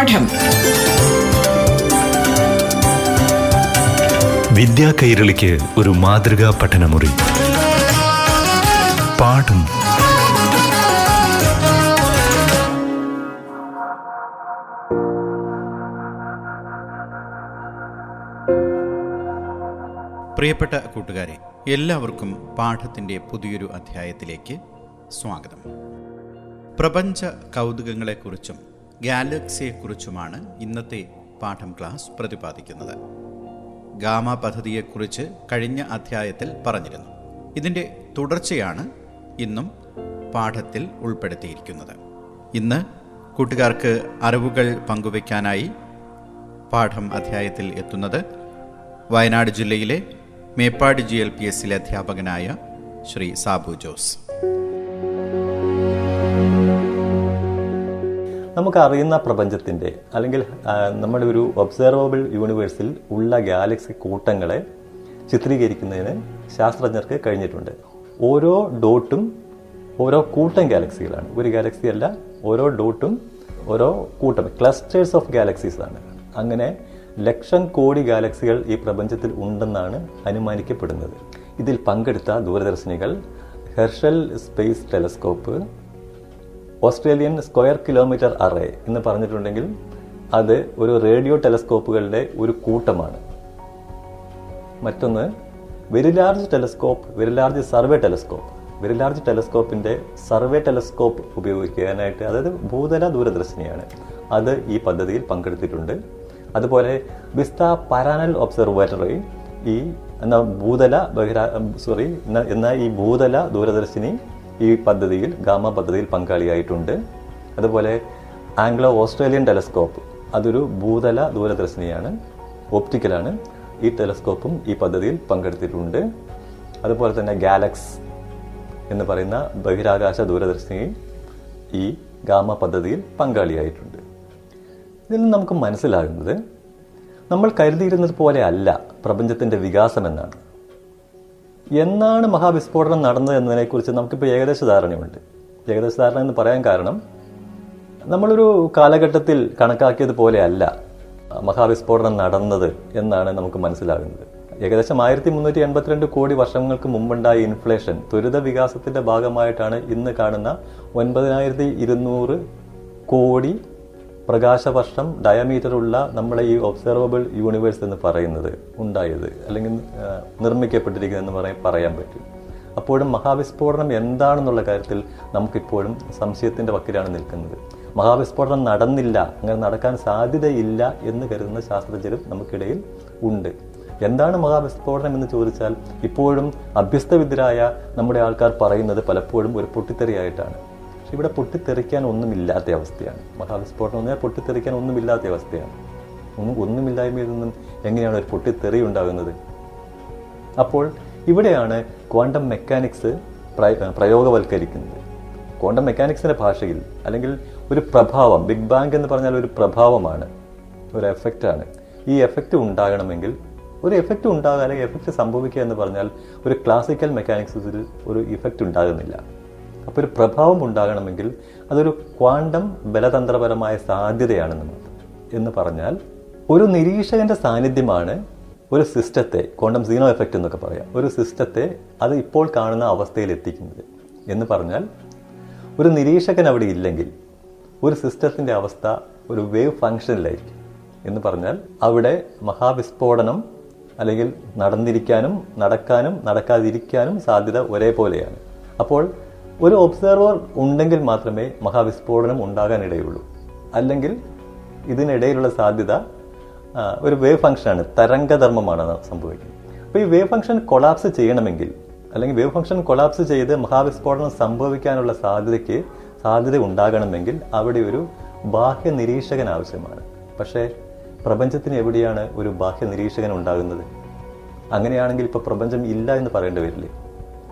പാഠം. വിദ്യാ കൈരളിക്ക് ഒരു മാതൃകാ പഠനമുറി. പാഠം. പ്രിയപ്പെട്ട കൂട്ടുകാരെ എല്ലാവർക്കും പാഠത്തിന്റെ പുതിയൊരു അധ്യായത്തിലേക്ക് സ്വാഗതം. പ്രപഞ്ച കൗതുകങ്ങളെക്കുറിച്ചും ഗാലക്സിയെക്കുറിച്ചുമാണ് ഇന്നത്തെ പാഠം ക്ലാസ് പ്രതിപാദിക്കുന്നത്. ഗാമ പദ്ധതിയെക്കുറിച്ച് കഴിഞ്ഞ അധ്യായത്തിൽ പറഞ്ഞിരുന്നു. ഇതിന്റെ തുടർച്ചയാണ് ഇന്നും പാഠത്തിൽ ഉൾപ്പെടുത്തിയിരിക്കുന്നത്. ഇന്ന് കൂട്ടുകാർക്ക് അറിവുകൾ പങ്കുവയ്ക്കാനായി പാഠം അധ്യായത്തിൽ എത്തുന്നത് വയനാട് ജില്ലയിലെ മേപ്പാടി ജി എൽ പി എസിലെ അധ്യാപകനായ ശ്രീ സാബു ജോസ്. നമുക്ക് അറിയുന്ന പ്രപഞ്ചത്തിന്റെ അല്ലെങ്കിൽ നമ്മുടെ ഒരു ഒബ്സർവബിൾ യൂണിവേഴ്സിൽ ഉള്ള ഗാലക്സി കൂട്ടങ്ങളെ ചിത്രീകരിക്കുന്നതിന് ശാസ്ത്രജ്ഞർക്ക് കഴിഞ്ഞിട്ടുണ്ട്. ഓരോ ഡോട്ടും ഓരോ കൂട്ടം ഗാലക്സികളാണ് ഒരു ഗാലക്സി അല്ല ഓരോ ഡോട്ടും ഓരോ കൂട്ടം ക്ലസ്റ്റേഴ്സ് ഓഫ് ഗാലക്സീസ് ആണ്. അങ്ങനെ ലക്ഷം കോടി ഗാലക്സികൾ ഈ പ്രപഞ്ചത്തിൽ ഉണ്ടെന്നാണ് അനുമാനിക്കപ്പെടുന്നത്. ഇതിൽ പങ്കെടുത്ത ദൂരദർശിനികൾ Herschel space telescope Australian square kilometre array എന്ന് പറഞ്ഞിട്ടുണ്ടെങ്കിൽ അത് ഒരു റേഡിയോ ടെലസ്കോപ്പുകളുടെ ഒരു കൂട്ടമാണ്. മറ്റൊന്ന് very large telescope very large survey telescope very large ടെലസ്കോപ്പിന്റെ survey telescope ഉപയോഗിക്കാനായിട്ട് അതായത് ഭൂതല ദൂരദർശിനിയാണ് അത് ഈ പദ്ധതിയിൽ പങ്കെടുത്തിട്ടുണ്ട്. അതുപോലെ വിസ്ത പാരാനൽ ഒബ്സർവേറ്ററി ഈ എന്ന ഭൂതല ബഹിരാ സോറി എന്ന ഈ ഭൂതല ദൂരദർശിനി ഈ പദ്ധതിയിൽ ഗാമ പദ്ധതിയിൽ പങ്കാളിയായിട്ടുണ്ട്. അതുപോലെ ആംഗ്ലോ ഓസ്ട്രേലിയൻ ടെലസ്കോപ്പ് അതൊരു ഭൂതല ദൂരദർശിനിയാണ് ഓപ്റ്റിക്കലാണ് ഈ ടെലസ്കോപ്പും ഈ പദ്ധതിയിൽ പങ്കെടുത്തിട്ടുണ്ട്. അതുപോലെ തന്നെ ഗാലക്സ് എന്ന് പറയുന്ന ബഹിരാകാശ ദൂരദർശിനി ഈ ഗാമ പദ്ധതിയിൽ പങ്കാളിയായിട്ടുണ്ട്. ഇതിൽ നിന്ന് നമുക്ക് മനസ്സിലാകുന്നത് നമ്മൾ കരുതിയിരുന്നത് പോലെ അല്ല പ്രപഞ്ചത്തിന്റെ വികാസം എന്നാണ് എന്നാണ് മഹാവിസ്ഫോടനം നടന്നത് എന്നതിനെക്കുറിച്ച് നമുക്കിപ്പോൾ ഏകദേശ ധാരണയുണ്ട്. ഏകദേശ ധാരണ എന്ന് പറയാൻ കാരണം നമ്മളൊരു കാലഘട്ടത്തിൽ കണക്കാക്കിയതുപോലെ അല്ല മഹാവിസ്ഫോടനം നടന്നത് എന്നാണ് നമുക്ക് മനസ്സിലാകുന്നത്. ഏകദേശം ആയിരത്തി മുന്നൂറ്റി എൺപത്തിരണ്ട് കോടി വർഷങ്ങൾക്ക് മുമ്പുണ്ടായ ഇൻഫ്ലേഷൻ ത്വരിത വികാസത്തിന്റെ ഭാഗമായിട്ടാണ് ഇന്ന് കാണുന്ന ഒൻപതിനായിരത്തി ഇരുന്നൂറ് കോടി പ്രകാശവർഷം ഡയമീറ്റർ ഉള്ള നമ്മളെ ഈ ഒബ്സർവബിൾ യൂണിവേഴ്സ് എന്ന് പറയുന്നത് ഉണ്ടായത് അല്ലെങ്കിൽ നിർമ്മിക്കപ്പെട്ടിരിക്കുന്നത് എന്ന് പറയാൻ പറയാൻ പറ്റും. അപ്പോഴും മഹാവിസ്ഫോടനം എന്താണെന്നുള്ള കാര്യത്തിൽ നമുക്കിപ്പോഴും സംശയത്തിന്റെ വക്കിലാണ് നിൽക്കുന്നത്. മഹാവിസ്ഫോടനം നടന്നില്ല അങ്ങനെ നടക്കാൻ സാധ്യതയില്ല എന്ന് കരുതുന്ന ശാസ്ത്രജ്ഞരും നമുക്കിടയിൽ ഉണ്ട്. എന്താണ് മഹാവിസ്ഫോടനം എന്ന് ചോദിച്ചാൽ ഇപ്പോഴും അഭ്യസ്തവിദ്യരായ നമ്മുടെ ആൾക്കാർ പറയുന്നത് പലപ്പോഴും ഒരു പൊട്ടിത്തെറിയായിട്ടാണ്. പക്ഷെ ഇവിടെ പൊട്ടിത്തെറിക്കാൻ ഒന്നുമില്ലാത്ത അവസ്ഥയാണ്. മഹാവിസ്ഫോടനം എന്ന് പറഞ്ഞാൽ പൊട്ടിത്തെറിക്കാൻ ഒന്നുമില്ലാത്ത അവസ്ഥയാണ്. ഒന്നും ഒന്നുമില്ലായ്മയിൽ നിന്നും എങ്ങനെയാണ് ഒരു പൊട്ടിത്തെറി ഉണ്ടാകുന്നത്? അപ്പോൾ ഇവിടെയാണ് ക്വാണ്ടം മെക്കാനിക്സ് പ്രയ- പ്രയോഗവൽക്കരിക്കുന്നത്. ക്വാണ്ടം മെക്കാനിക്സിന്റെ ഭാഷയിൽ അല്ലെങ്കിൽ ഒരു പ്രഭാവം ബിഗ് ബാങ്ക് എന്ന് പറഞ്ഞാൽ ഒരു പ്രഭാവമാണ് ഒരു എഫക്റ്റാണ്. ഈ എഫക്റ്റ് ഉണ്ടാകണമെങ്കിൽ ഒരു എഫക്റ്റ് ഉണ്ടാകുക അല്ലെങ്കിൽ എഫക്റ്റ് സംഭവിക്കുക എന്ന് പറഞ്ഞാൽ ഒരു ക്ലാസിക്കൽ മെക്കാനിക്സിൽ ഒരു ഇഫക്റ്റ് ഉണ്ടാകുന്നില്ല. അപ്പോൾ ഒരു പ്രഭാവം ഉണ്ടാകണമെങ്കിൽ അതൊരു ക്വാണ്ടം ബലതന്ത്രപരമായ സാധ്യതയാണെന്ന് നമ്മൾ എന്ന് പറഞ്ഞാൽ ഒരു നിരീക്ഷകന്റെ സാന്നിധ്യമാണ് ഒരു സിസ്റ്റത്തെ ക്വാണ്ടം സീനോ എഫക്റ്റ് എന്നൊക്കെ പറയാം ഒരു സിസ്റ്റത്തെ അത് ഇപ്പോൾ കാണുന്ന അവസ്ഥയിൽ എത്തിക്കുന്നത് എന്ന് പറഞ്ഞാൽ ഒരു നിരീക്ഷകൻ അവിടെ ഇല്ലെങ്കിൽ ഒരു സിസ്റ്റത്തിന്റെ അവസ്ഥ ഒരു വേവ് ഫംഗ്ഷനിലായിരിക്കും എന്ന് പറഞ്ഞാൽ അവിടെ മഹാവിസ്ഫോടനം അല്ലെങ്കിൽ നടന്നിരിക്കാനും നടക്കാനും നടക്കാതിരിക്കാനും സാധ്യത ഒരേപോലെയാണ്. അപ്പോൾ ഒരു ഒബ്സർവർ ഉണ്ടെങ്കിൽ മാത്രമേ മഹാവിസ്ഫോടനം ഉണ്ടാകാനിടയുള്ളൂ. അല്ലെങ്കിൽ ഇതിനിടയിലുള്ള സാധ്യത ഒരു വേവ് ഫംഗ്ഷനാണ് തരംഗധർമ്മമാണ് സംഭവിക്കുന്നത്. അപ്പോൾ ഈ വേവ് ഫംഗ്ഷൻ കൊളാപ്സ് ചെയ്യണമെങ്കിൽ അല്ലെങ്കിൽ വേവ് ഫംഗ്ഷൻ കൊളാപ്സ് ചെയ്ത് മഹാവിസ്ഫോടനം സംഭവിക്കാനുള്ള സാധ്യതയ്ക്ക് സാധ്യത ഉണ്ടാകണമെങ്കിൽ അവിടെ ഒരു ബാഹ്യ നിരീക്ഷകൻ ആവശ്യമാണ്. പക്ഷേ പ്രപഞ്ചത്തിന് എവിടെയാണ് ഒരു ബാഹ്യ നിരീക്ഷകൻ ഉണ്ടാകുന്നത്? അങ്ങനെയാണെങ്കിൽ ഇപ്പോൾ പ്രപഞ്ചം ഇല്ല എന്ന് പറയേണ്ടി വരില്ലേ?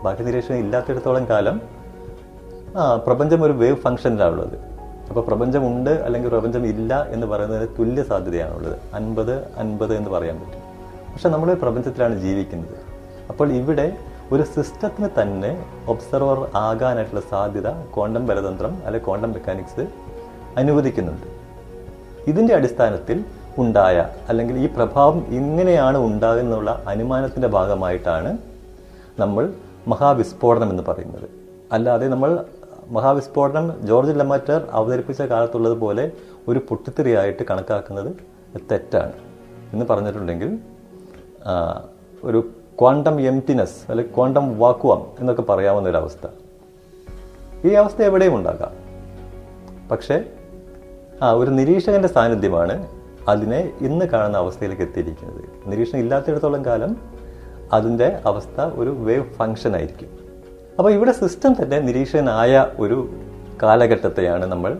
ബാഹ്യ നിരീക്ഷകൻ ഇല്ലാത്തിടത്തോളം കാലം ആ പ്രപഞ്ചം ഒരു വേവ് ഫംഗ്ഷനിലാണുള്ളത് അപ്പോൾ പ്രപഞ്ചമുണ്ട് അല്ലെങ്കിൽ പ്രപഞ്ചം ഇല്ല എന്ന് പറയുന്നതിന് തുല്യ സാധ്യതയാണുള്ളത് അൻപത് അൻപത് എന്ന് പറയാൻ പറ്റും. പക്ഷെ നമ്മൾ പ്രപഞ്ചത്തിലാണ് ജീവിക്കുന്നത്. അപ്പോൾ ഇവിടെ ഒരു സിസ്റ്റത്തിന് തന്നെ ഒബ്സർവർ ആകാനായിട്ടുള്ള സാധ്യത ക്വാണ്ടം ബലതന്ത്രം അല്ലെങ്കിൽ ക്വാണ്ടം മെക്കാനിക്സ് അനുവദിക്കുന്നുണ്ട്. ഇതിന്റെ അടിസ്ഥാനത്തിൽ ഉണ്ടായ അല്ലെങ്കിൽ ഈ പ്രഭാവം ഇങ്ങനെയാണ് ഉണ്ടാകുന്നുള്ള അനുമാനത്തിന്റെ ഭാഗമായിട്ടാണ് നമ്മൾ മഹാവിസ്ഫോടനം എന്ന് പറയുന്നത്. അല്ലാതെ നമ്മൾ മഹാവിസ്ഫോടനം ജോർജ് ലമാറ്റർ അവതരിപ്പിച്ച കാലത്തുള്ളതുപോലെ ഒരു പൊട്ടിത്തെറിയായിട്ട് കണക്കാക്കുന്നത് തെറ്റാണ്. എന്ന് പറഞ്ഞിട്ടുണ്ടെങ്കിൽ ഒരു ക്വാണ്ടം എംറ്റിനെസ് അല്ലെങ്കിൽ ക്വാണ്ടം വാക്വം എന്നൊക്കെ പറയാവുന്ന ഒരു അവസ്ഥ ഈ അവസ്ഥ എവിടെയും ഉണ്ടാകാം. പക്ഷേ ആ ഒരു നിരീക്ഷകന്റെ സാന്നിധ്യമാണ് അതിനെ ഇന്ന് കാണുന്ന അവസ്ഥയിലേക്ക് എത്തിയിരിക്കുന്നത്. നിരീക്ഷണം ഇല്ലാത്തിടത്തോളം കാലം അതിന്റെ അവസ്ഥ ഒരു വേവ് ഫങ്ഷൻ ആയിരിക്കും അപ്പോൾ ഇവിടെ സിസ്റ്റം തന്നെ നിരീക്ഷകനായ ഒരു കാലഘട്ടത്തെയാണ് നമ്മൾ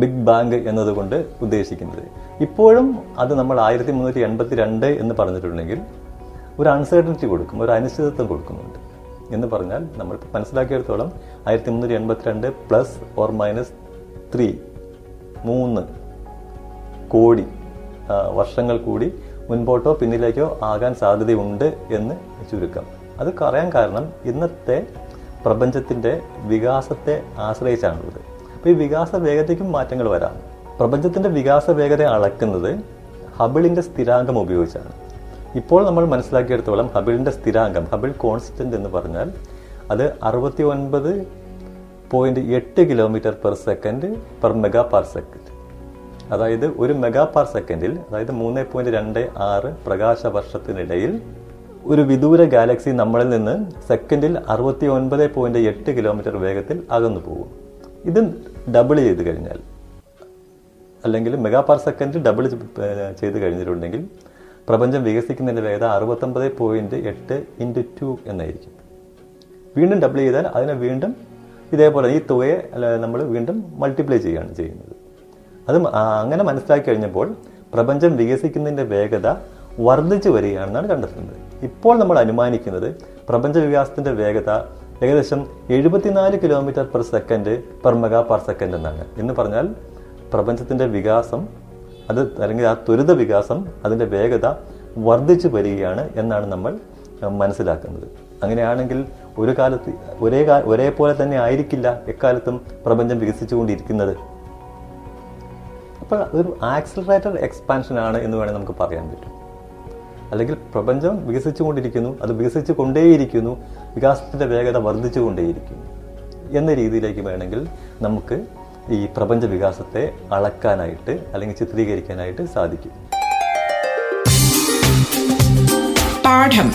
ബിഗ് ബാങ്ക് എന്നതുകൊണ്ട് ഉദ്ദേശിക്കുന്നത്. ഇപ്പോഴും അത് നമ്മൾ ആയിരത്തി മുന്നൂറ്റി എൺപത്തി രണ്ട് എന്ന് പറഞ്ഞിട്ടുണ്ടെങ്കിൽ ഒരു അൺസർട്ടനിറ്റി കൊടുക്കും ഒരു അനിശ്ചിതത്വം കൊടുക്കുന്നുണ്ട് എന്ന് പറഞ്ഞാൽ നമ്മൾ മനസ്സിലാക്കിയെടുത്തോളം ആയിരത്തി മുന്നൂറ്റി എൺപത്തിരണ്ട് പ്ലസ് ഓർ മൈനസ് ത്രീ മൂന്ന് കോടി വർഷങ്ങൾ കൂടി മുൻപോട്ടോ പിന്നിലേക്കോ ആകാൻ സാധ്യതയുണ്ട് എന്ന് ചുരുക്കം. അത് പറയാൻ കാരണം ഇന്നത്തെ പ്രപഞ്ചത്തിന്റെ വികാസത്തെ ആശ്രയിച്ചാണുള്ളത്. അപ്പോൾ ഈ വികാസ വേഗതയ്ക്കും മാറ്റങ്ങൾ വരാം. പ്രപഞ്ചത്തിന്റെ വികാസ വേഗത അളക്കുന്നത് ഹബിളിന്റെ സ്ഥിരാംഗം ഉപയോഗിച്ചാണ്. ഇപ്പോൾ നമ്മൾ മനസ്സിലാക്കിയെടുത്തോളം ഹബിളിന്റെ സ്ഥിരാംഗം ഹബിൾ കോൺസ്റ്റന്റ് എന്ന് പറഞ്ഞാൽ അത് അറുപത്തി ഒൻപത് പോയിന്റ് എട്ട് kilometre per second per mega parsec അതായത് ഒരു മെഗാ പാർ സെക്കൻഡിൽ അതായത് മൂന്ന് പോയിന്റ് രണ്ട് ആറ് പ്രകാശ വർഷത്തിനിടയിൽ ഒരു വിദൂര ഗാലക്സി നമ്മളിൽ നിന്ന് സെക്കൻഡിൽ അറുപത്തി ഒൻപത് പോയിന്റ് എട്ട് കിലോമീറ്റർ വേഗത്തിൽ അകന്നു പോകും. ഇത് ഡബിൾ ചെയ്ത് കഴിഞ്ഞാൽ അല്ലെങ്കിൽ മെഗാ പെർ സെക്കൻഡ് ഡബിൾ ചെയ്ത് കഴിഞ്ഞിട്ടുണ്ടെങ്കിൽ പ്രപഞ്ചം വികസിക്കുന്നതിന്റെ വേഗത അറുപത്തൊമ്പത് പോയിന്റ് എട്ട് ഇന്റു ടു എന്നായിരിക്കും. വീണ്ടും ഡബിൾ ചെയ്താൽ അതിനെ വീണ്ടും ഇതേപോലെ ഈ തുകയെ നമ്മൾ വീണ്ടും മൾട്ടിപ്ലൈ ചെയ്യുകയാണ് ചെയ്യുന്നത്. അത് അങ്ങനെ മനസ്സിലാക്കി കഴിഞ്ഞപ്പോൾ പ്രപഞ്ചം വികസിക്കുന്നതിന്റെ വേഗത വർദ്ധിച്ചു വരികയാണെന്നാണ് കണ്ടെത്തുന്നത്. ഇപ്പോൾ നമ്മൾ അനുമാനിക്കുന്നത് പ്രപഞ്ച വികാസത്തിന്റെ വേഗത ഏകദേശം എഴുപത്തിനാല് kilometre per second per mega parsec എന്നാണ്. എന്ന് പറഞ്ഞാൽ പ്രപഞ്ചത്തിന്റെ വികാസം അത് അല്ലെങ്കിൽ ആ ത്വരിത വികാസം അതിന്റെ വേഗത വർദ്ധിച്ചു വരികയാണ് എന്നാണ് നമ്മൾ മനസ്സിലാക്കുന്നത്. അങ്ങനെയാണെങ്കിൽ ഒരു കാലത്ത് ഒരേ കാ- ഒരേപോലെ തന്നെ ആയിരിക്കില്ല എക്കാലത്തും പ്രപഞ്ചം വികസിച്ചുകൊണ്ടിരിക്കുന്നത്. അപ്പോൾ ഒരു ആക്സിലറേറ്റഡ് എക്സ്പാൻഷൻ ആണ് എന്ന് വേണമെങ്കിൽ നമുക്ക് പറയാൻ പറ്റും. അല്ലെങ്കിൽ പ്രപഞ്ചം വികസിച്ചുകൊണ്ടിരിക്കുന്നു അത് വികസിച്ചു കൊണ്ടേയിരിക്കുന്നു വികാസത്തിന്റെ വേഗത വർദ്ധിച്ചുകൊണ്ടേയിരിക്കുന്നു. എന്ന രീതിയിലേക്ക് വേണമെങ്കിൽ നമുക്ക് ഈ പ്രപഞ്ച വികാസത്തെ അളക്കാനായിട്ട് അല്ലെങ്കിൽ ചിത്രീകരിക്കാനായിട്ട് സാധിക്കും. പാഠം.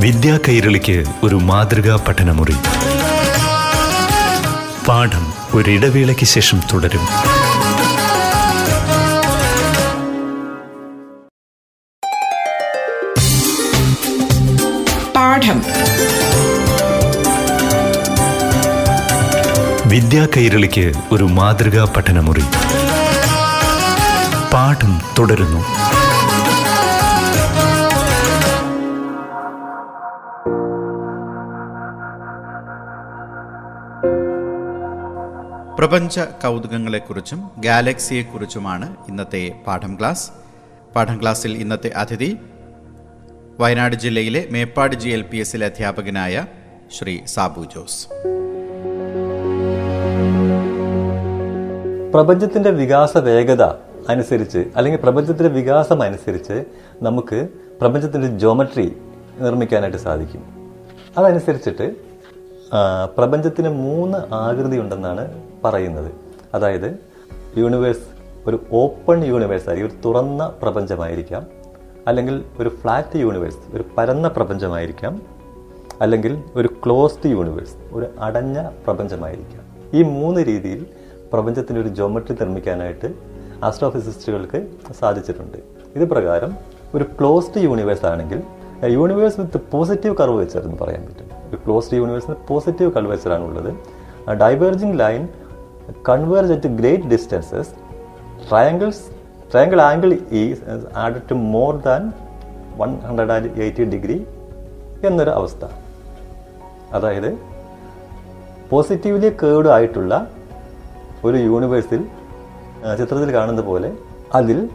വിദ്യാ കൈരളിക്ക് ഒരു മാതൃകാ പഠനമുറി. പാഠം ഒരിടവേളയ്ക്ക് ശേഷം തുടരും. വിദ്യാ കൈരളിക്ക് ഒരു മാതൃകാ പഠനമുറി. പാഠം തുടരുന്നു. പ്രപഞ്ച കൗതുകങ്ങളെക്കുറിച്ചും ഗാലക്സിയെക്കുറിച്ചുമാണ് ഇന്നത്തെ പാഠം ക്ലാസ്. പാഠം ക്ലാസ്സിൽ ഇന്നത്തെ അതിഥി വയനാട് ജില്ലയിലെ മേപ്പാട് ജി എൽ പി എസിലെ അധ്യാപകനായ ശ്രീ സാബു ജോസ്. പ്രപഞ്ചത്തിന്റെ വികാസ വേഗത അനുസരിച്ച് അല്ലെങ്കിൽ പ്രപഞ്ചത്തിന്റെ വികാസം അനുസരിച്ച് നമുക്ക് പ്രപഞ്ചത്തിന്റെ ജോമട്രി നിർമ്മിക്കാനായിട്ട് സാധിക്കും. അതനുസരിച്ചിട്ട് പ്രപഞ്ചത്തിന് മൂന്ന് ആകൃതി ഉണ്ടെന്നാണ് പറയുന്നത്. അതായത് യൂണിവേഴ്സ് ഒരു ഓപ്പൺ യൂണിവേഴ്സ് ആയിരിക്കും ഒരു തുറന്ന പ്രപഞ്ചമായിരിക്കാം. അല്ലെങ്കിൽ ഒരു ഫ്ലാറ്റ് യൂണിവേഴ്സ് ഒരു പരന്ന പ്രപഞ്ചമായിരിക്കാം. അല്ലെങ്കിൽ ഒരു ക്ലോസ്ഡ് യൂണിവേഴ്സ് ഒരു അടഞ്ഞ പ്രപഞ്ചമായിരിക്കാം. ഈ മൂന്ന് രീതിയിൽ പ്രപഞ്ചത്തിന്റെ ഒരു ജോമെട്രി നിർമ്മിക്കാനായിട്ട് ആസ്ട്രോഫിസിസ്റ്റുകൾക്ക് സാധിച്ചിട്ടുണ്ട്. ഇത് പ്രകാരം ഒരു ക്ലോസ്ഡ് യൂണിവേഴ്സ് ആണെങ്കിൽ യൂണിവേഴ്സ് വിത്ത് പോസിറ്റീവ് കർവേച്ചർ എന്ന് പറയാൻ പറ്റും. ഒരു ക്ലോസ്ഡ് യൂണിവേഴ്സിന് പോസിറ്റീവ് കർവ് വെച്ചാണ് ഉള്ളത് diverging line converge at great distances triangles triangle angle is add to more than one hundred and eighty degree എന്നൊരു അവസ്ഥ അതായത് പോസിറ്റീവ്ലി കേർഡ് ആയിട്ടുള്ള ഒരു യൂണിവേഴ്സിൽ ചിത്രത്തിൽ കാണുന്ന പോലെ അതിൽ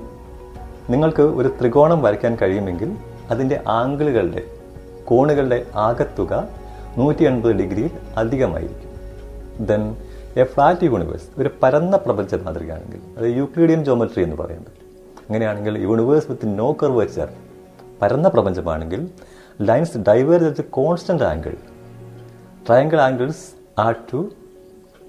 നിങ്ങൾക്ക് ഒരു ത്രികോണം വരയ്ക്കാൻ കഴിയുമെങ്കിൽ അതിന്റെ ആംഗിളുകളുടെ കോണുകളുടെ ആകത്തുക നൂറ്റി എൺപത് ഡിഗ്രിയിൽ അധികമായിരിക്കും. ദെൻ എ ഫ്ലാറ്റ് യൂണിവേഴ്സ് ഒരു പരന്ന പ്രപഞ്ച മാതൃകയാണെങ്കിൽ അത് യൂക്ലിഡിയൻ ജോമെട്രി എന്ന് പറയുന്നത്. അങ്ങനെയാണെങ്കിൽ യൂണിവേഴ്സ് വിത്ത് നോ കർവേച്ചർ പരന്ന പ്രപഞ്ചമാണെങ്കിൽ lines diverge at constant angle triangle angles are to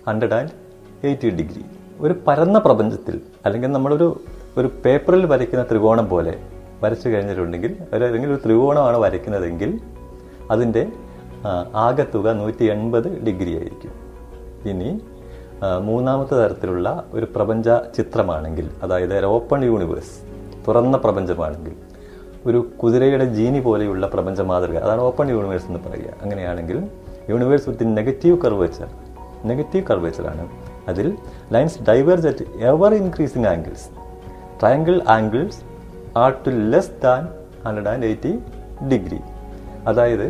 hundred and eighty degree ഒരു പരന്ന പ്രപഞ്ചത്തിൽ അല്ലെങ്കിൽ നമ്മളൊരു ഒരു പേപ്പറിൽ വരയ്ക്കുന്ന ത്രികോണം പോലെ വരച്ചു കഴിഞ്ഞിട്ടുണ്ടെങ്കിൽ ഒരു അല്ലെങ്കിൽ ഒരു ത്രികോണമാണ് വരയ്ക്കുന്നതെങ്കിൽ അതിന്റെ ആകത്തുക നൂറ്റി എൺപത് ഡിഗ്രി ആയിരിക്കും. ഇനി മൂന്നാമത്തെ തരത്തിലുള്ള ഒരു പ്രപഞ്ച ചിത്രമാണെങ്കിൽ അതായത് ഓപ്പൺ യൂണിവേഴ്സ് തുറന്ന പ്രപഞ്ചമാണെങ്കിൽ ഒരു കുതിരയുടെ ജീനി പോലെയുള്ള പ്രപഞ്ച മാതൃക അതാണ് ഓപ്പൺ യൂണിവേഴ്സ് എന്ന് പറയുക. അങ്ങനെയാണെങ്കിൽ universe with negative curvature negative curvature ആണ് അതിൽ lines diverge at ever increasing angles triangle angles are to less than hundred and eighty degree അതായത്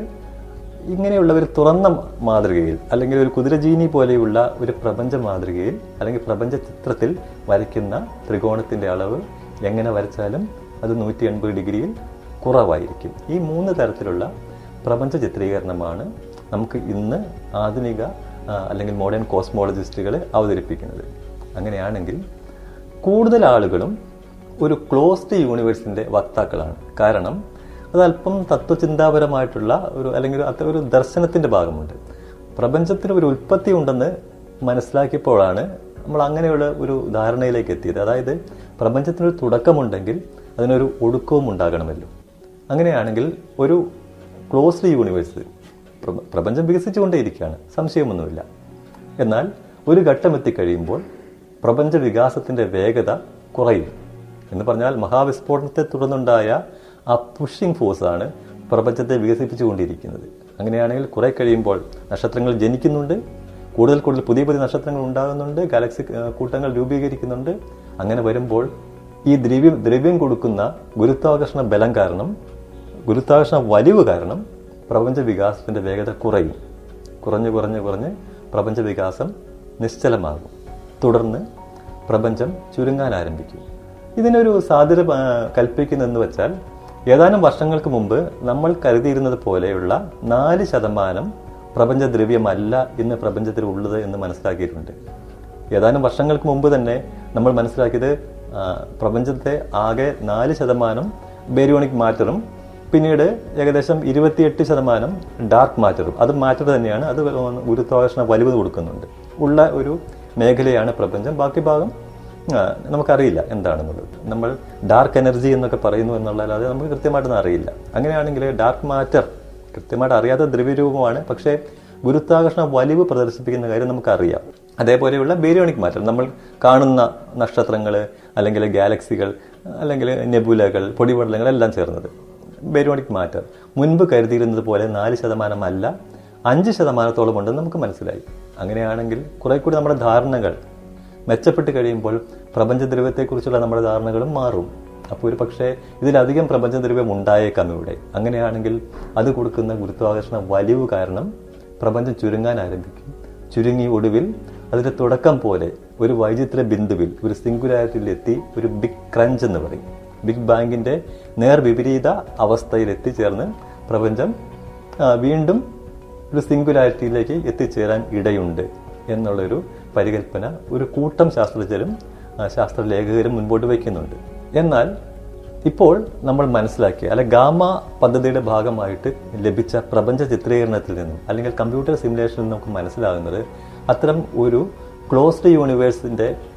ഇങ്ങനെയുള്ള ഒരു തുറന്ന മാതൃകയിൽ അല്ലെങ്കിൽ ഒരു കുതിരജീനി പോലെയുള്ള ഒരു പ്രപഞ്ച മാതൃകയിൽ അല്ലെങ്കിൽ പ്രപഞ്ച ചിത്രത്തിൽ വരയ്ക്കുന്ന ത്രികോണത്തിന്റെ അളവ് എങ്ങനെ വരച്ചാലും അത് നൂറ്റി എൺപത് ഡിഗ്രിയിൽ കുറവായിരിക്കും. ഈ മൂന്ന് തരത്തിലുള്ള പ്രപഞ്ച ചിത്രീകരണമാണ് നമുക്ക് ഇന്ന് ആധുനിക അല്ലെങ്കിൽ മോഡേൺ കോസ്മോളജിസ്റ്റുകൾ അവതരിപ്പിക്കുന്നത്. അങ്ങനെയാണെങ്കിൽ കൂടുതൽ ആളുകളും ഒരു ക്ലോസ്ഡ് യൂണിവേഴ്സിന്റെ വക്താക്കളാണ്. കാരണം അതല്പം തത്വചിന്താപരമായിട്ടുള്ള ഒരു അല്ലെങ്കിൽ അത്ര ഒരു ദർശനത്തിന്റെ ഭാഗമുണ്ട്. പ്രപഞ്ചത്തിന് ഒരു ഉൽപ്പത്തി ഉണ്ടെന്ന് മനസ്സിലാക്കിയപ്പോഴാണ് നമ്മൾ അങ്ങനെയുള്ള ഒരു ധാരണയിലേക്ക് എത്തിയത്. അതായത് പ്രപഞ്ചത്തിനൊരു തുടക്കമുണ്ടെങ്കിൽ അതിനൊരു ഒടുക്കവും ഉണ്ടാകണമല്ലോ. അങ്ങനെയാണെങ്കിൽ ഒരു ക്ലോസ്ഡ് യൂണിവേഴ്സ് പ്രപഞ്ചം വികസിച്ചുകൊണ്ടേയിരിക്കുകയാണ്. സംശയമൊന്നുമില്ല. എന്നാൽ ഒരു ഘട്ടം എത്തിക്കഴിയുമ്പോൾ പ്രപഞ്ച വികാസത്തിന്റെ വേഗത കുറയും എന്ന് പറഞ്ഞാൽ മഹാവിസ്ഫോടനത്തെ തുടർന്നുണ്ടായ ആ പുഷിംഗ് ഫോഴ്സാണ് പ്രപഞ്ചത്തെ വികസിപ്പിച്ചുകൊണ്ടിരിക്കുന്നത്. അങ്ങനെയാണെങ്കിൽ കുറെ കഴിയുമ്പോൾ നക്ഷത്രങ്ങൾ ജനിക്കുന്നുണ്ട്. കൂടുതൽ കൂടുതൽ പുതിയ പുതിയ നക്ഷത്രങ്ങൾ ഉണ്ടാകുന്നുണ്ട്. ഗാലക്സി കൂട്ടങ്ങൾ രൂപീകരിക്കുന്നുണ്ട്. അങ്ങനെ വരുമ്പോൾ ഈ ദ്രവ്യം ദ്രവ്യം കൊടുക്കുന്ന ഗുരുത്വാകർഷണ ബലം കാരണം ഗുരുത്വാകർഷണ വലിവ് കാരണം പ്രപഞ്ച വികാസത്തിന്റെ വേഗത കുറയും. കുറഞ്ഞ് കുറഞ്ഞ് കുറഞ്ഞ് പ്രപഞ്ച വികാസം നിശ്ചലമാകും. തുടർന്ന് പ്രപഞ്ചം ചുരുങ്ങാൻ ആരംഭിക്കും. ഇതിനൊരു സാധ്യത കൽപ്പിക്കുന്നതെന്ന് വെച്ചാൽ ഏതാനും വർഷങ്ങൾക്ക് മുമ്പ് നമ്മൾ കരുതിയിരുന്നത് പോലെയുള്ള നാല് ശതമാനം പ്രപഞ്ച ദ്രവ്യമല്ല ഇന്ന് പ്രപഞ്ചത്തിൽ ഉള്ളത് എന്ന് മനസ്സിലാക്കിയിട്ടുണ്ട്. ഏതാനും വർഷങ്ങൾക്ക് മുമ്പ് തന്നെ നമ്മൾ മനസ്സിലാക്കിയത് പ്രപഞ്ചത്തെ ആകെ നാല് ശതമാനം ബേരിയോണിക് മാറ്ററും പിന്നീട് ഏകദേശം ഇരുപത്തിയെട്ട് ശതമാനം ഡാർക്ക് മാറ്ററും അത് മാറ്റർ തന്നെയാണ്. അത് ഗുരുത്വാകർഷണ വലിവ് കൊടുക്കുന്നുണ്ട്. ഉള്ള ഒരു മേഖലയാണ് പ്രപഞ്ചം. ബാക്കി ഭാഗം നമുക്കറിയില്ല എന്താണെന്നുള്ളത്. നമ്മൾ ഡാർക്ക് എനർജി എന്നൊക്കെ പറയുന്നു എന്നുള്ളതല്ലാതെ നമുക്ക് കൃത്യമായിട്ടൊന്നും അറിയില്ല. അങ്ങനെയാണെങ്കിൽ ഡാർക്ക് മാറ്റർ കൃത്യമായിട്ട് അറിയാത്ത ദ്രവ്യരൂപമാണ്. പക്ഷേ ഗുരുത്വാകർഷണ വലിവ് പ്രദർശിപ്പിക്കുന്ന കാര്യം നമുക്കറിയാം. അതേപോലെയുള്ള ബേരിയോണിക് മാറ്റർ നമ്മൾ കാണുന്ന നക്ഷത്രങ്ങൾ അല്ലെങ്കിൽ ഗാലക്സികൾ അല്ലെങ്കിൽ നെബുലകൾ പൊടിപടലങ്ങൾ എല്ലാം ചേർന്നത്. ബേരിയോണിക് മാറ്റർ മുൻപ് കരുതിയിരുന്നത് പോലെ നാല് ശതമാനമല്ല അഞ്ച് ശതമാനത്തോളം ഉണ്ടെന്ന് നമുക്ക് മനസ്സിലായി. അങ്ങനെയാണെങ്കിൽ കുറെ കൂടി നമ്മുടെ ധാരണകൾ മെച്ചപ്പെട്ട് കഴിയുമ്പോൾ പ്രപഞ്ചദ്രവ്യത്തെക്കുറിച്ചുള്ള നമ്മുടെ ധാരണകളും മാറും. അപ്പോൾ ഒരു പക്ഷേ ഇതിലധികം പ്രപഞ്ചദ്രവ്യം ഉണ്ടായേക്കാം ഇവിടെ. അങ്ങനെയാണെങ്കിൽ അത് കൊടുക്കുന്ന ഗുരുത്വാകർഷണ വലിവ് കാരണം പ്രപഞ്ചം ചുരുങ്ങാൻ ആരംഭിക്കും. ചുരുങ്ങി ഒടുവിൽ അതിന്റെ തുടക്കം പോലെ ഒരു വൈചിത്ര ബിന്ദുവിൽ ഒരു സിംഗുലാരിറ്റിയിലെത്തി ഒരു ബിഗ് ക്രഞ്ച് എന്ന് പറയും. ബിഗ് ബാങ്കിന്റെ നേർ വിപരീത അവസ്ഥയിൽ എത്തിച്ചേർന്ന് പ്രപഞ്ചം വീണ്ടും ഒരു സിംഗുലാരിറ്റിയിലേക്ക് എത്തിച്ചേരാൻ ഇടയുണ്ട് എന്നുള്ളൊരു പരികല്പന ഒരു കൂട്ടം ശാസ്ത്രജ്ഞരും ശാസ്ത്ര ശാസ്ത്രലേഖകരും മുൻപോട്ട് വയ്ക്കുന്നുണ്ട്. എന്നാൽ ഇപ്പോൾ നമ്മൾ മനസ്സിലാക്കിയ അല്ലെ ഗാമ പദ്ധതിയുടെ ഭാഗമായിട്ട് ലഭിച്ച പ്രപഞ്ച ചിത്രീകരണത്തിൽ നിന്നും അല്ലെങ്കിൽ കമ്പ്യൂട്ടർ സിമുലേഷനിൽ നിന്നും നമുക്ക് മനസ്സിലാകുന്നത് അത്തരം ഒരു ക്ലോസ്ഡ് യൂണിവേഴ്സിന്റെ ആ,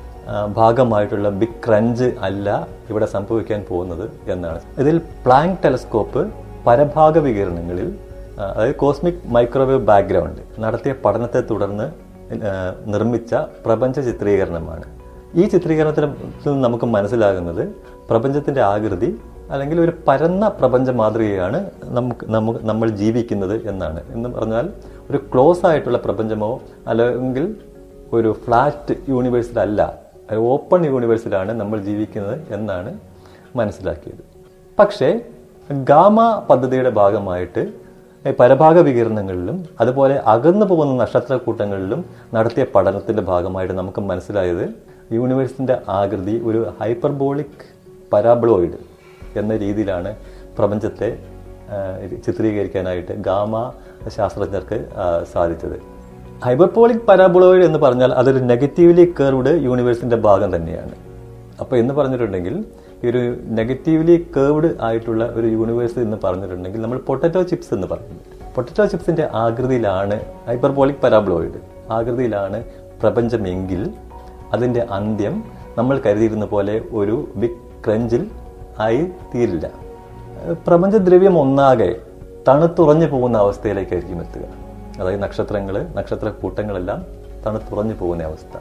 ഭാഗമായിട്ടുള്ള ബിഗ് ക്രഞ്ച് അല്ല ഇവിടെ സംഭവിക്കാൻ പോകുന്നത് എന്നാണ്. ഇതിൽ പ്ലാങ്ക് ടെലസ്കോപ്പ് പരഭാഗ വികിരണങ്ങളിൽ അതായത് കോസ്മിക് മൈക്രോവേവ് ബാക്ക്ഗ്രൗണ്ട് നടത്തിയ പഠനത്തെ തുടർന്ന് നിർമ്മിച്ച പ്രപഞ്ച ചിത്രീകരണമാണ്. ഈ ചിത്രീകരണത്തിൽ നിന്ന് നമുക്ക് മനസ്സിലാകുന്നത് പ്രപഞ്ചത്തിന്റെ ആകൃതി അല്ലെങ്കിൽ ഒരു പരന്ന പ്രപഞ്ച മാതൃകയാണ് നമുക്ക് നമുക്ക് നമ്മൾ ജീവിക്കുന്നത് എന്നാണ്. എന്ന് പറഞ്ഞാൽ ഒരു ക്ലോസ് ആയിട്ടുള്ള പ്രപഞ്ചമോ അല്ലെങ്കിൽ ഒരു ഫ്ലാറ്റ് യൂണിവേഴ്സിലല്ല ഓപ്പൺ യൂണിവേഴ്സിലാണ് നമ്മൾ ജീവിക്കുന്നത് എന്നാണ് മനസ്സിലാക്കിയത്. പക്ഷേ ഗാമ പദ്ധതിയുടെ ഭാഗമായിട്ട് പരഭാഗ വികിരണങ്ങളിലും അതുപോലെ അകന്നു പോകുന്ന നക്ഷത്രക്കൂട്ടങ്ങളിലും നടത്തിയ പഠനത്തിന്റെ ഭാഗമായിട്ട് നമുക്ക് മനസ്സിലായത് യൂണിവേഴ്സിന്റെ ആകൃതി ഒരു ഹൈപ്പർബോളിക് പരാബ്ലോയിഡ് എന്ന രീതിയിലാണ് പ്രപഞ്ചത്തെ ചിത്രീകരിക്കാനായിട്ട് ഗാമ ശാസ്ത്രജ്ഞർക്ക് സാധിച്ചത്. ഹൈബർപോളിക് പരാബോളോയിഡ് എന്ന് പറഞ്ഞാൽ അതൊരു നെഗറ്റീവ്ലി കർവ്ഡ് യൂണിവേഴ്സിന്റെ ഭാഗം തന്നെയാണ്. അപ്പോൾ എന്ന് പറഞ്ഞിട്ടുണ്ടെങ്കിൽ ഈ ഒരു നെഗറ്റീവ്ലി കേർവ്ഡ് ആയിട്ടുള്ള ഒരു യൂണിവേഴ്സ് എന്ന് പറഞ്ഞിട്ടുണ്ടെങ്കിൽ നമ്മൾ പൊട്ടറ്റോ ചിപ്സ് എന്ന് പറയുന്നത് പൊട്ടറ്റോ ചിപ്സിന്റെ ആകൃതിയിലാണ് ഹൈപ്പർബോളിക് പരാബ്ലോയിഡ് ആകൃതിയിലാണ് പ്രപഞ്ചമെങ്കിൽ അതിന്റെ അന്ത്യം നമ്മൾ കരുതിയിരുന്ന പോലെ ഒരു ബിഗ് ക്രഞ്ചിൽ ആയി തീരില്ല. പ്രപഞ്ചദ്രവ്യം ഒന്നാകെ തണുത്തുറഞ്ഞു പോകുന്ന അവസ്ഥയിലേക്കായിരിക്കും എത്തുക. അതായത് നക്ഷത്രങ്ങൾ നക്ഷത്ര കൂട്ടങ്ങളെല്ലാം തണുത്തുറഞ്ഞു പോകുന്ന അവസ്ഥ.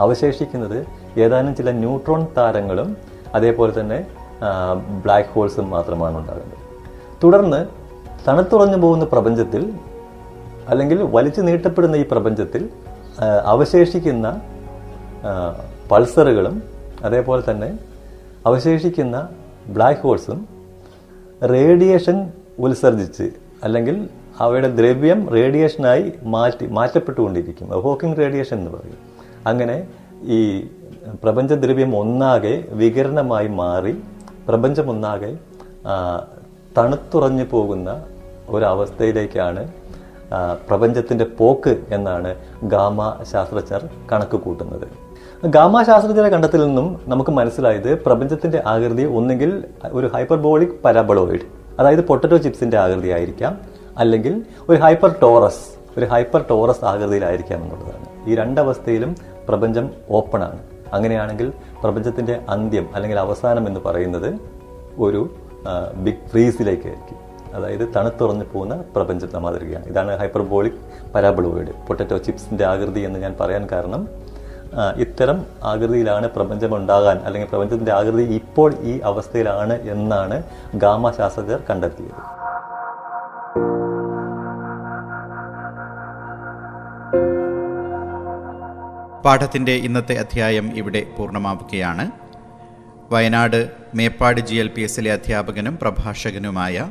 അവശേഷിക്കുന്നത് ഏതാനും ചില ന്യൂട്രോൺ താരങ്ങളും അതേപോലെ തന്നെ ബ്ലാക്ക് ഹോൾസും മാത്രമാണ് ഉണ്ടാകുന്നത്. തുടർന്ന് തണുത്തുറഞ്ഞു പോകുന്ന പ്രപഞ്ചത്തിൽ അല്ലെങ്കിൽ വലിച്ചു നീട്ടപ്പെടുന്ന ഈ പ്രപഞ്ചത്തിൽ അവശേഷിക്കുന്ന പൾസറുകളും അതേപോലെ തന്നെ അവശേഷിക്കുന്ന ബ്ലാക്ക് ഹോൾസും റേഡിയേഷൻ ഉത്സർജിച്ച് അല്ലെങ്കിൽ അവയുടെ ദ്രവ്യം റേഡിയേഷനായി മാറ്റി മാറ്റപ്പെട്ടുകൊണ്ടിരിക്കും. ഹോക്കിംഗ് റേഡിയേഷൻ എന്ന് പറയും. അങ്ങനെ ഈ പ്രപഞ്ചദ്രവ്യം ഒന്നാകെ വികിരണമായി മാറി പ്രപഞ്ചം ഒന്നാകെ തണുത്തുറഞ്ഞു പോകുന്ന ഒരവസ്ഥയിലേക്കാണ് പ്രപഞ്ചത്തിന്റെ പോക്ക് എന്നാണ് ഗാമ ശാസ്ത്രജ്ഞർ കണക്ക് കൂട്ടുന്നത്. ഗാമ ശാസ്ത്രജ്ഞരെ കണ്ടെത്തിൽ നിന്നും നമുക്ക് മനസ്സിലായത് പ്രപഞ്ചത്തിന്റെ ആകൃതി ഒന്നുകിൽ ഒരു ഹൈപ്പർബോളിക് പരാബളോയിഡ് അതായത് പൊട്ടറ്റോ ചിപ്സിന്റെ ആകൃതി ആയിരിക്കാം അല്ലെങ്കിൽ ഒരു ഹൈപ്പർ ടോറസ് ഒരു ഹൈപ്പർ ടോറസ് ആകൃതിയിലായിരിക്കാം എന്നുള്ളതാണ് ഈ രണ്ടവസ്ഥയിലും പ്രപഞ്ചം ഓപ്പണാണ്. അങ്ങനെയാണെങ്കിൽ പ്രപഞ്ചത്തിന്റെ അന്ത്യം അല്ലെങ്കിൽ അവസാനം എന്ന് പറയുന്നത് ഒരു ബിഗ് ഫ്രീസിലേക്കായിരിക്കും അതായത് തണുത്തുറഞ്ഞു പോകുന്ന പ്രപഞ്ചത്തെ മാതൃകയാണ് ഇതാണ് ഹൈപ്പർബോളിക് പരാബിളോയിഡ് പൊട്ടറ്റോ ചിപ്സിന്റെ ആകൃതി എന്ന് ഞാൻ പറയാൻ കാരണം ഇത്തരം ആകൃതിയിലാണ് പ്രപഞ്ചം ഉണ്ടാകാൻ അല്ലെങ്കിൽ പ്രപഞ്ചത്തിന്റെ ആകൃതി ഇപ്പോൾ ഈ അവസ്ഥയിലാണ് എന്നാണ് ഗാമ ശാസ്ത്രജ്ഞർ കണ്ടെത്തിയത്. പാഠത്തിന്റെ ഇന്നത്തെ അധ്യായം ഇവിടെ പൂർണമാവുകയാണ്. Wayanad Meppadi G L P എസിലെ അധ്യാപകനും പ്രഭാഷകനുമായ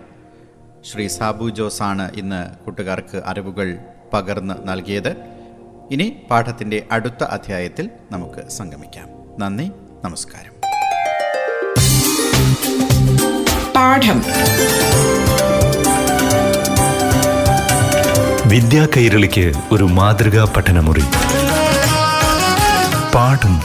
ശ്രീ സാബു ജോസാണ് ഇന്ന് കൂട്ടുകാർക്ക് അറിവുകൾ പകർന്ന് നൽകിയത്. ഇനി പാഠത്തിന്റെ അടുത്ത അധ്യായത്തിൽ നമുക്ക് സംഗമിക്കാം. നന്ദി നമസ്കാരം. പാഠം. വിദ്യാ കൈരളിക്ക് ഒരു മാതൃകാ പഠനമുറി. പാഠം